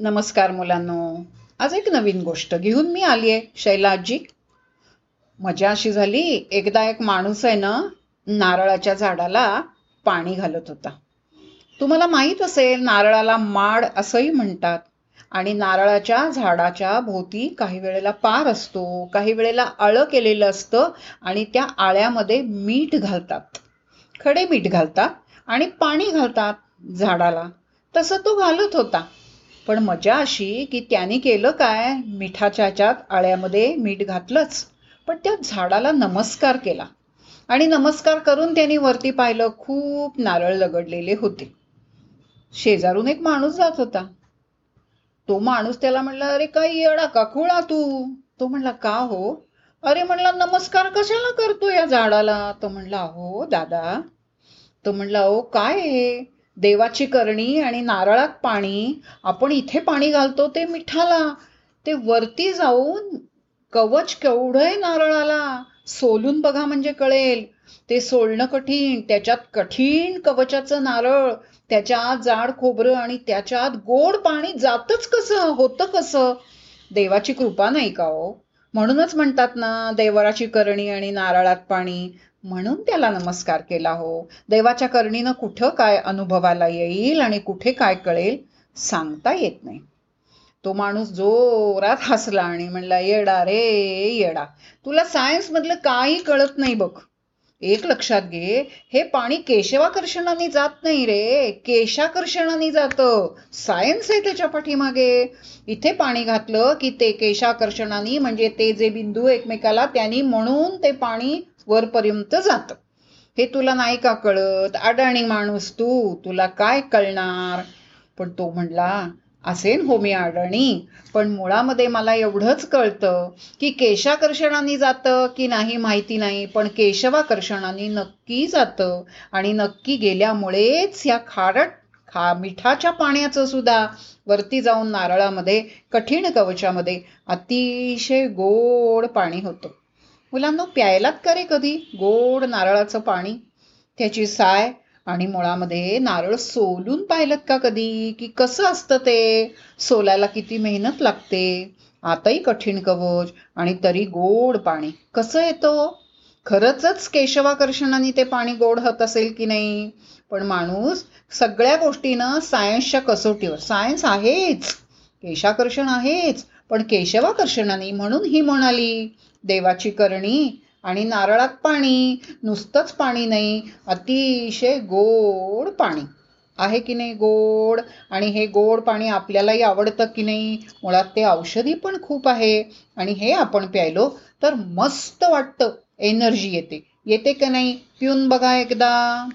नमस्कार मुलांनो. आज एक नवीन गोष्ट घेऊन मी आली आहे शैला आजी मजा अशी झाली एकदा एक माणूस आहे ना नारळाच्या झाडाला पाणी घालत होता. तुम्हाला माहीत असेल नारळाला माड असंही म्हणतात आणि नारळाच्या झाडाच्या भोवती काही वेळेला पार असतो काही वेळेला आळं केलेलं असतं आणि त्या आळ्यामध्ये मीठ घालतात. खडे मीठ घालतात आणि पाणी घालतात झाडाला. तसं तो घालत होता. पण मजा अशी की त्याने केलं काय? मिठाच्या ह्याच्यात आळ्यामध्ये मीठ घातलंच. पण त्या झाडाला नमस्कार केला. आणि नमस्कार करून त्यांनी वरती पाहिलं खूप नारळ लगडलेले होते. शेजारून एक माणूस जात होता. तो माणूस त्याला म्हणला अरे काय येडा का खुळा तू. तो म्हणला का हो? अरे म्हणला नमस्कार कशाला करतो या झाडाला? तो म्हणला हो दादा. तो म्हणला ओ काय आहे देवाची करणी आणि नारळात पाणी आपण इथे पाणी घालतो ते मिठाला. ते वरती जाऊन कवच केवढं आहे नारळाला. सोलून बघा म्हणजे कळेल. ते सोलणं कठीण त्याच्यात कठीण कवचाचं नारळ त्याच्या आत जाड खोबरं आणि त्याच्या आत गोड पाणी जातच कसं होतं कसं? देवाची कृपा नाही का हो? म्हणूनच म्हणतात ना देवराची करणी आणि नारळात पाणी म्हणून त्याला नमस्कार केला हो. देवाच्या करणीनं कुठं काय अनुभवाला येईल आणि कुठे काय कळेल सांगता येत नाही. तो माणूस जोरात हसला आणि म्हणला येडा रे येडा. तुला सायन्स मधलं काही कळत नाही बघ. एक लक्षात घे हे पाणी केशवाकर्षणाने जात नाही रे केशाकर्षणाने जातं. सायन्स आहे त्याच्या पाठीमागे. इथे पाणी घातलं की ते केशाकर्षणाने म्हणजे ते जे बिंदू एकमेकाला त्यांनी म्हणून ते पाणी वरपर्यंत जात. हे तुला नाही का कळत? अडाणी माणूस तू तुला काय कळणार? पण तो म्हणला असेन हो मी अडणी पण मुळामध्ये मला एवढंच कळतं की केशाकर्षणाने जातं की नाही माहिती नाही पण केशवाकर्षणाने नक्की जातं आणि नक्की गेल्यामुळेच या खारट खा मिठाच्या पाण्याचं सुद्धा वरती जाऊन नारळामध्ये कठीण कवचामध्ये अतिशय गोड पाणी होतं. मुलांना प्यायलात का रे कधी? गोड नारळाचं पाणी. त्याची साय आणि मुळामध्ये नारळ सोलून पाहिलं का कधी? की कसं असतं ते? सोलायला किती मेहनत लागते? आताही कठीण कवच आणि तरी गोड पाणी. कसं येतं? खरंच केशवाकर्षणाने ते पाणी गोड होत असेल की नाही? पण माणूस सगळ्या गोष्टीनं सायन्सच्या कसोटीवर सायन्स आहेच. केशाकर्षण आहेच. पण केशवाकर्षणाने म्हणून ही म्हणाली देवाची करणी आणि नारळात पाणी नुसतंच पाणी नाही अतिशय गोड पाणी. आहे की नाही गोड? आणि हे गोड पाणी आपल्यालाही आवडतं की नाही? मुळात ते औषधी पण खूप आहे. आणि हे आपण प्यायलो तर मस्त वाटतं. एनर्जी येते. येते का नाही? पिऊन बघा एकदा.